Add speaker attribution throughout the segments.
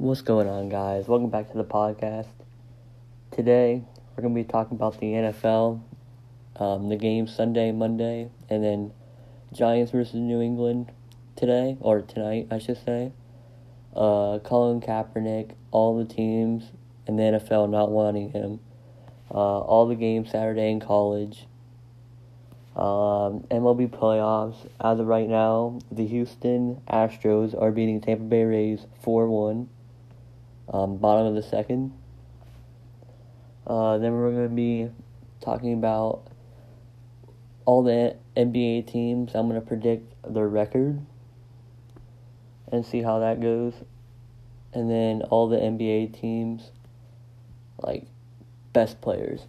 Speaker 1: What's going on, guys? Welcome back to the podcast. Today, we're going to be talking about the NFL, um, the game Sunday, Monday, and then Giants versus New England today, or tonight, I should say. Uh, Colin Kaepernick, all the teams, and the NFL not wanting him. Uh, all the games Saturday in college. Um, MLB playoffs. As of right now, the Houston Astros are beating Tampa Bay Rays 4 1 um, bottom of the second. Uh, then we're going to be talking about all the NBA teams. I'm going to predict their record and see how that goes. And then all the NBA teams, like best players.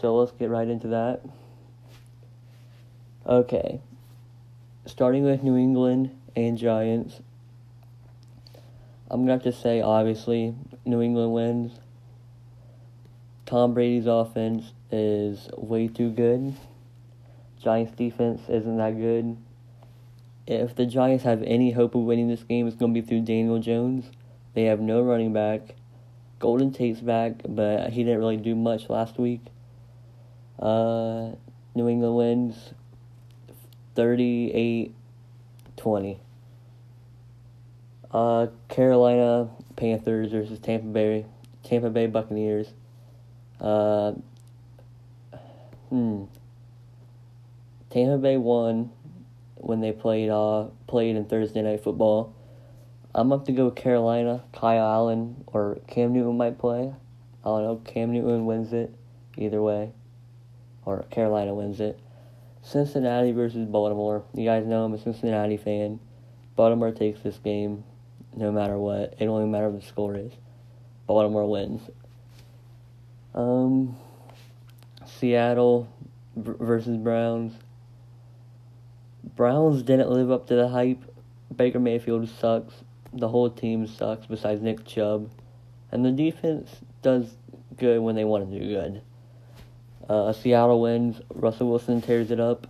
Speaker 1: So let's get right into that. Okay. Starting with New England and Giants. I'm gonna have to say, obviously, New England wins. Tom Brady's offense is way too good. Giants defense isn't that good. If the Giants have any hope of winning this game, it's gonna be through Daniel Jones. They have no running back. Golden Tate's back, but he didn't really do much last week. Uh, New England wins 38 20. Uh, Carolina Panthers versus Tampa Bay Tampa Bay Buccaneers. Uh, hmm. Tampa Bay won when they played uh played in Thursday night football. I'm up to go with Carolina. Kyle Allen or Cam Newton might play. I don't know. Cam Newton wins it either way, or Carolina wins it. Cincinnati versus Baltimore. You guys know I'm a Cincinnati fan. Baltimore takes this game no matter what. It even matter what the score is. Baltimore wins. Um, Seattle versus Browns. Browns didn't live up to the hype. Baker Mayfield sucks. The whole team sucks besides Nick Chubb. And the defense does good when they want to do good. Uh, Seattle wins. Russell Wilson tears it up.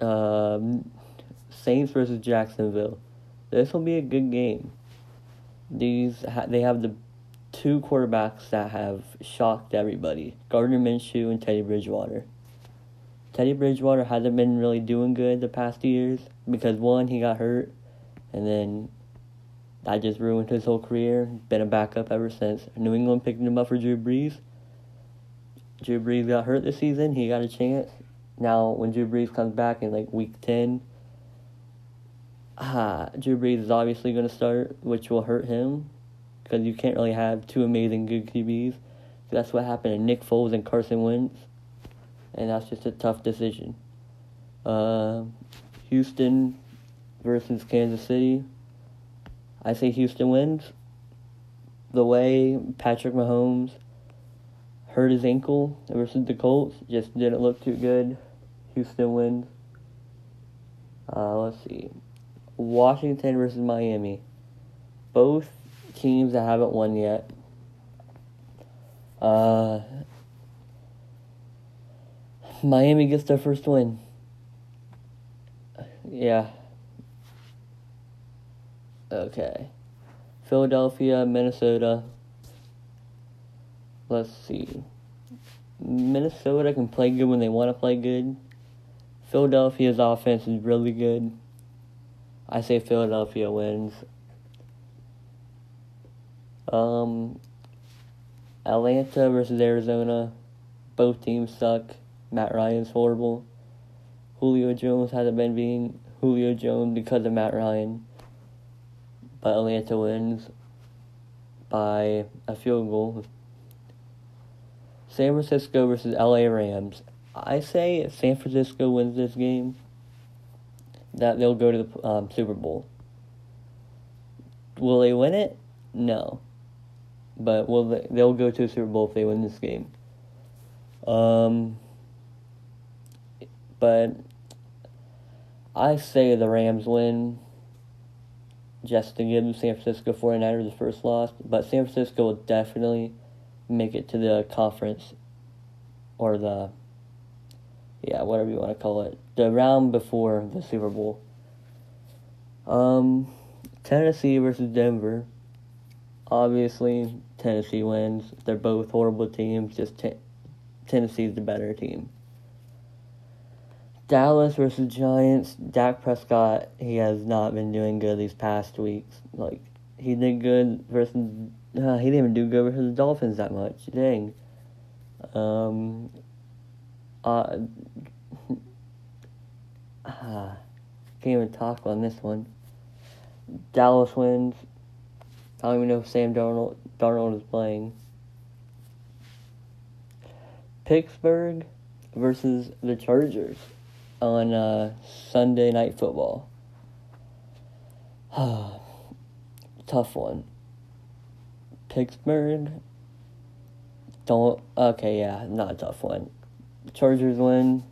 Speaker 1: Um, Saints versus Jacksonville. This will be a good game. These ha- they have the two quarterbacks that have shocked everybody: Gardner Minshew and Teddy Bridgewater. Teddy Bridgewater hasn't been really doing good the past years because one he got hurt, and then that just ruined his whole career. Been a backup ever since. New England picked him up for Drew Brees. Drew Brees got hurt this season. He got a chance. Now, when Drew Brees comes back in like week 10, ah, Drew Brees is obviously going to start, which will hurt him because you can't really have two amazing good QBs. That's what happened to Nick Foles and Carson Wentz, and that's just a tough decision. Uh, Houston versus Kansas City. I say Houston wins. The way Patrick Mahomes hurt his ankle versus the Colts just didn't look too good. Houston wins. Uh, let's see. Washington versus Miami. Both teams that haven't won yet. Uh, Miami gets their first win. Yeah. Okay. Philadelphia, Minnesota. Let's see. Minnesota can play good when they want to play good. Philadelphia's offense is really good. I say Philadelphia wins. Um, Atlanta versus Arizona. Both teams suck. Matt Ryan's horrible. Julio Jones hasn't been being Julio Jones because of Matt Ryan. But Atlanta wins by a field goal. San Francisco versus LA Rams. I say San Francisco wins this game, that they'll go to the um, Super Bowl. Will they win it? No. But will they, they'll go to the Super Bowl if they win this game. Um, but I say the Rams win just to give San Francisco 49ers the first loss, but San Francisco will definitely make it to the conference or the yeah, whatever you want to call it, the round before the Super Bowl. Um, Tennessee versus Denver. Obviously, Tennessee wins. They're both horrible teams. Just t- Tennessee's the better team. Dallas versus Giants. Dak Prescott, he has not been doing good these past weeks. Like he did good versus. Uh, he didn't even do good versus the Dolphins that much. Dang. Um. Uh. uh can't even talk on this one. Dallas wins. I don't even know if Sam Darnold Darnold is playing. Pittsburgh versus the Chargers on uh, Sunday Night Football. Tough one. Pittsburgh. Don't. Okay, yeah, not a tough one. Chargers win.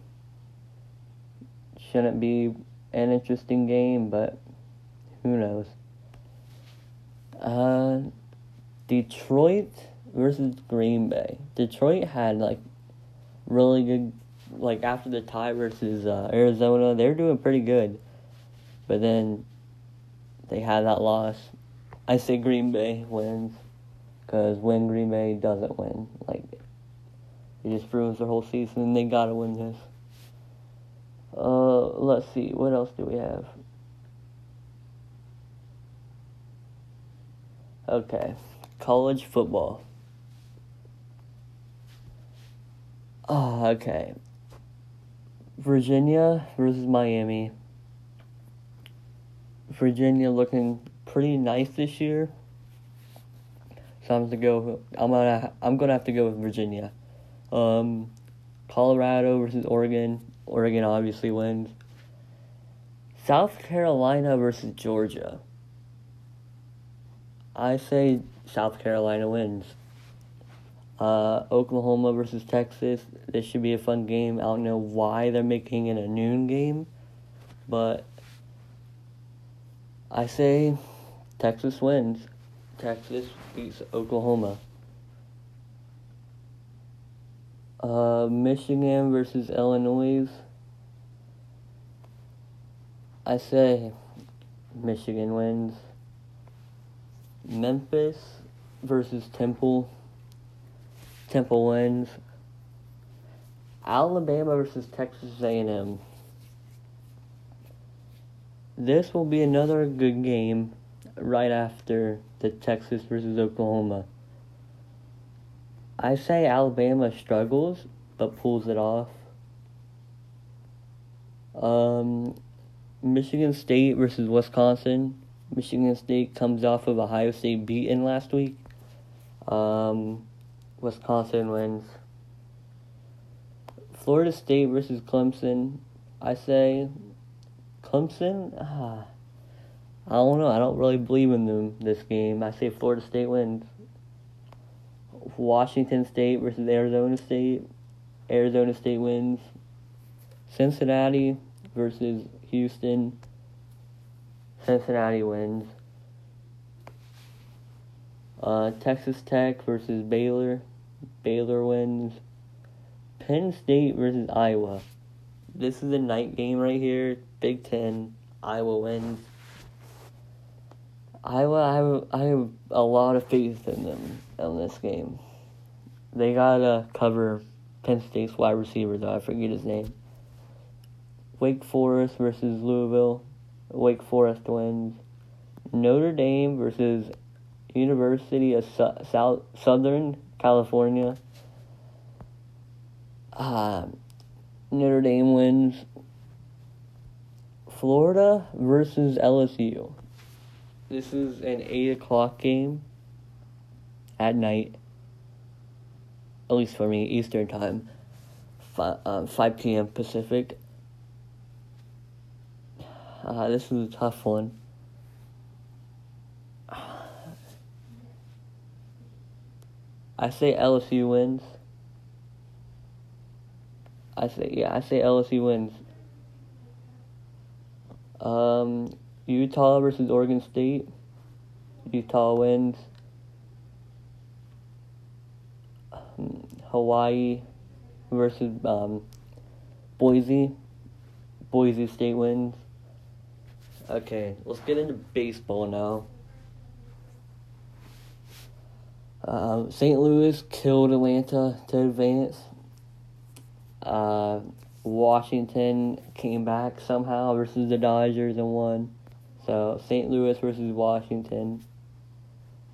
Speaker 1: Shouldn't be an interesting game, but who knows? Uh, Detroit versus Green Bay. Detroit had like really good, like after the tie versus uh, Arizona, they're doing pretty good, but then they had that loss. I say Green Bay wins, because when Green Bay doesn't win, like it just ruins their whole season, and they gotta win this. Uh, let's see, what else do we have? Okay, college football. Oh, okay. Virginia versus Miami. Virginia looking pretty nice this year. So I'm gonna go. I'm gonna. I'm gonna have to go with Virginia. Um, Colorado versus Oregon. Oregon obviously wins. South Carolina versus Georgia. I say South Carolina wins. Uh, Oklahoma versus Texas. This should be a fun game. I don't know why they're making it a noon game, but I say Texas wins. Texas beats Oklahoma. Uh, Michigan versus Illinois. I say Michigan wins. Memphis versus Temple. Temple wins. Alabama versus Texas A&M. This will be another good game right after the Texas versus Oklahoma. I say Alabama struggles but pulls it off. Um, Michigan State versus Wisconsin. Michigan State comes off of Ohio State beaten last week. Um, Wisconsin wins. Florida State versus Clemson. I say Clemson. Ah, I don't know. I don't really believe in them this game. I say Florida State wins. Washington State versus Arizona State. Arizona State wins. Cincinnati versus Houston. Cincinnati wins. Uh, Texas Tech versus Baylor. Baylor wins. Penn State versus Iowa. This is a night game right here. Big Ten. Iowa wins. I have, I have a lot of faith in them in this game. They gotta cover Penn State's wide receiver, though. I forget his name. Wake Forest versus Louisville. Wake Forest wins. Notre Dame versus University of Su- South Southern California. Uh, Notre Dame wins. Florida versus LSU. This is an 8 o'clock game at night, at least for me, Eastern Time, 5, uh, 5 p.m. Pacific. Uh, this is a tough one. I say LSU wins. I say yeah, I say LSU wins. Um, Utah versus Oregon State. Utah wins. Um, Hawaii versus um, Boise. Boise State wins. Okay, let's get into baseball now. Uh, St. Louis killed Atlanta to advance. Uh, Washington came back somehow versus the Dodgers and won. So St. Louis versus Washington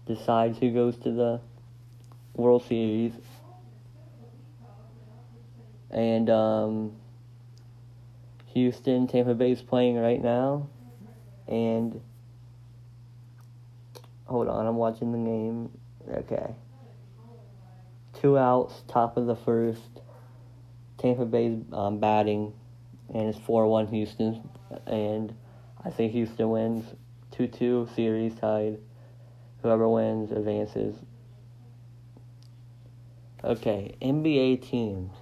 Speaker 1: decides who goes to the World Series. And um, Houston, Tampa Bay is playing right now. And hold on, I'm watching the game. Okay. Two outs, top of the first. Tampa Bay's um, batting, and it's 4 1 Houston. And I think Houston wins 2 2 series tied. Whoever wins advances. Okay, NBA teams.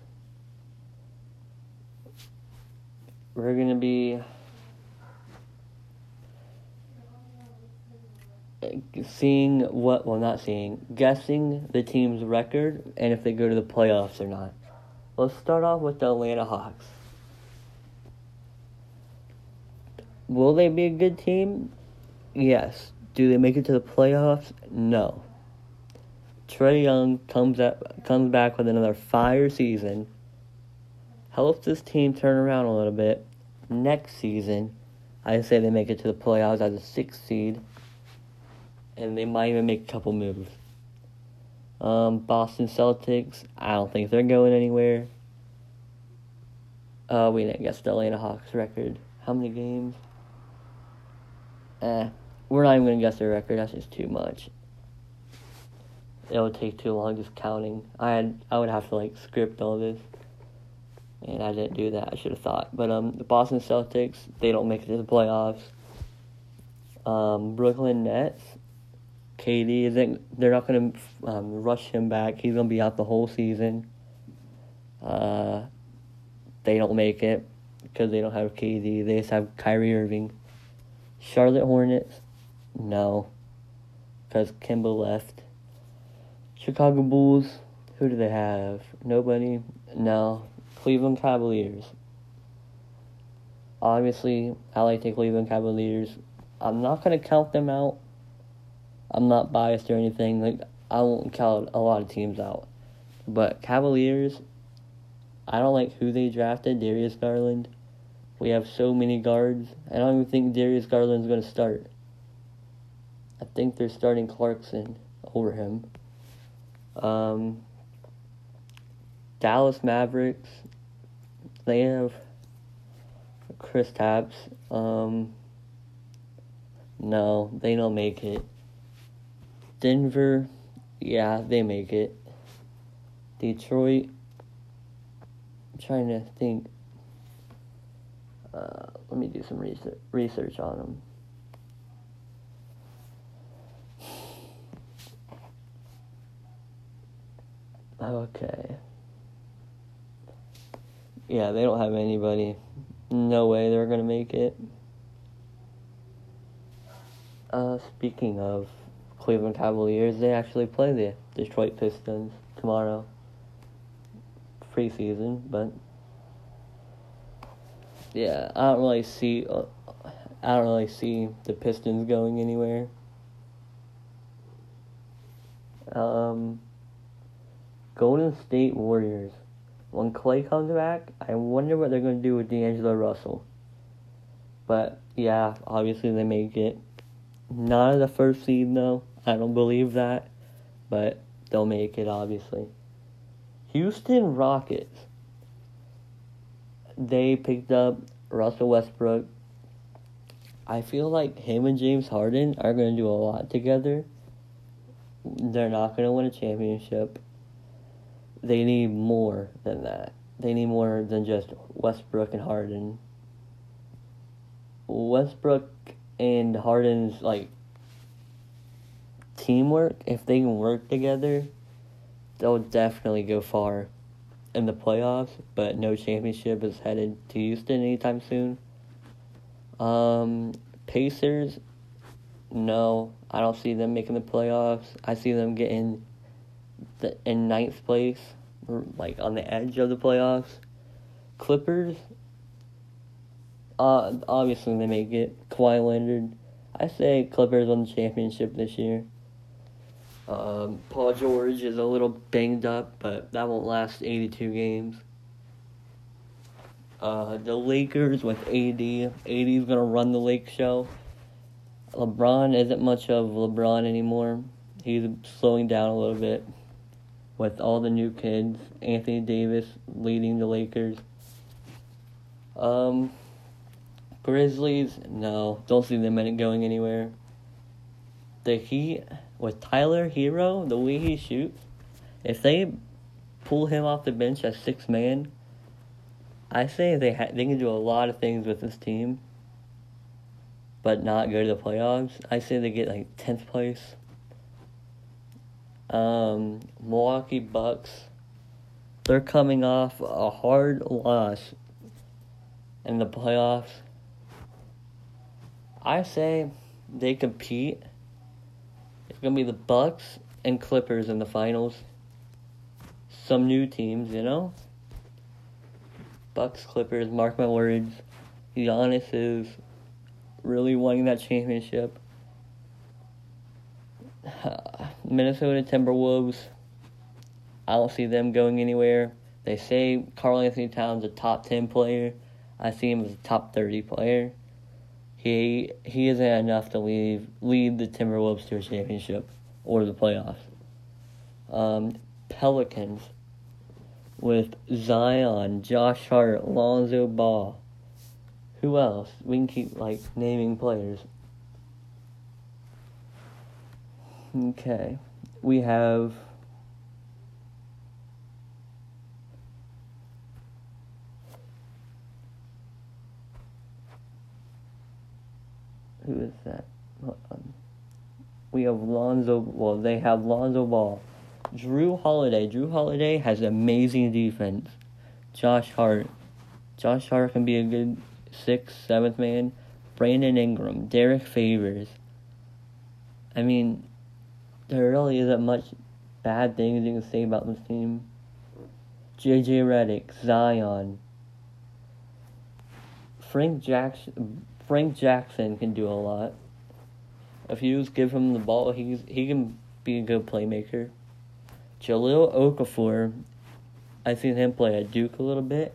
Speaker 1: We're going to be seeing what, well, not seeing, guessing the team's record and if they go to the playoffs or not. Let's start off with the Atlanta Hawks. Will they be a good team? Yes. Do they make it to the playoffs? No. Trae Young comes up, comes back with another fire season. Helps this team turn around a little bit. Next season, I say they make it to the playoffs as a sixth seed, and they might even make a couple moves. Um, Boston Celtics, I don't think they're going anywhere. Uh, we didn't guess the Atlanta Hawks record. How many games? Eh, we're not even gonna guess their record. That's just too much. It would take too long just counting. I had I would have to like script all this, and I didn't do that. I should have thought. But um, the Boston Celtics they don't make it to the playoffs. Um, Brooklyn Nets, KD isn't. They're not gonna um, rush him back. He's gonna be out the whole season. Uh, they don't make it because they don't have KD. They just have Kyrie Irving. Charlotte Hornets, no, because Kemba left. Chicago Bulls, who do they have? Nobody? No. Cleveland Cavaliers. Obviously, I like the Cleveland Cavaliers. I'm not going to count them out. I'm not biased or anything. Like, I won't count a lot of teams out. But Cavaliers, I don't like who they drafted, Darius Garland. We have so many guards. I don't even think Darius Garland's going to start. I think they're starting Clarkson over him. Um, Dallas Mavericks, they have Kristaps. Um, no, they don't make it. Denver, yeah, they make it. Detroit, I'm trying to think. Uh, let me do some research research on them. Okay. Yeah, they don't have anybody. No way they're gonna make it. Uh, speaking of Cleveland Cavaliers, they actually play the Detroit Pistons tomorrow. Preseason, but yeah, I don't really see. Uh, I don't really see the Pistons going anywhere. Um, Golden State Warriors. When Clay comes back, I wonder what they're going to do with D'Angelo Russell. But yeah, obviously they make it. Not the first seed though. I don't believe that, but they'll make it obviously. Houston Rockets. They picked up Russell Westbrook. I feel like him and James Harden are going to do a lot together. They're not going to win a championship. They need more than that. They need more than just Westbrook and Harden. Westbrook and Harden's like teamwork, if they can work together, they'll definitely go far in the playoffs, but no championship is headed to Houston anytime soon. Um, Pacers, no, I don't see them making the playoffs. I see them getting the, in ninth place, like on the edge of the playoffs. Clippers, uh, obviously they make it. Kawhi Leonard, I say Clippers won the championship this year. Um, Paul George is a little banged up, but that won't last 82 games. Uh, the Lakers with AD. AD's gonna run the Lake Show. LeBron isn't much of LeBron anymore. He's slowing down a little bit with all the new kids. Anthony Davis leading the Lakers. Um, Grizzlies, no, don't see them going anywhere. The Heat with Tyler Herro, the way he shoots, if they pull him off the bench as six man, I say they ha- they can do a lot of things with this team, but not go to the playoffs. I say they get like tenth place. Um, Milwaukee Bucks, they're coming off a hard loss in the playoffs. I say they compete. It's gonna be the Bucks and Clippers in the finals. Some new teams, you know. Bucks, Clippers. Mark my words. Giannis is really wanting that championship. Minnesota Timberwolves. I don't see them going anywhere. They say Karl-Anthony Towns a top ten player. I see him as a top thirty player. He he isn't enough to leave lead the Timberwolves to a championship or the playoffs. Um, Pelicans with Zion, Josh Hart, Lonzo Ball. Who else? We can keep like naming players. Okay. We have who is that? Um, we have Lonzo. Well, they have Lonzo Ball, Jrue Holiday. Jrue Holiday has amazing defense. Josh Hart. Josh Hart can be a good sixth, seventh man. Brandon Ingram, Derrick Favors. I mean, there really isn't much bad things you can say about this team. JJ Redick, Zion. Frank Jackson Frank Jackson can do a lot. If you just give him the ball, he's he can be a good playmaker. Jahlil Okafor, I've seen him play at Duke a little bit.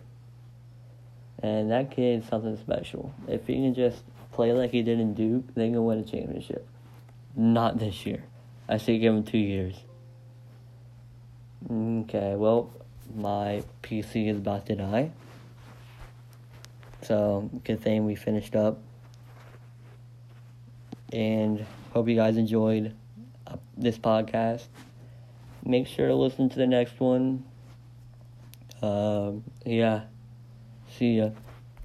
Speaker 1: And that kid is something special. If he can just play like he did in Duke, they can win a championship. Not this year. I say give him two years. Okay, well, my PC is about to die. So, good thing we finished up. And hope you guys enjoyed uh, this podcast. Make sure to listen to the next one. Um, yeah. See ya.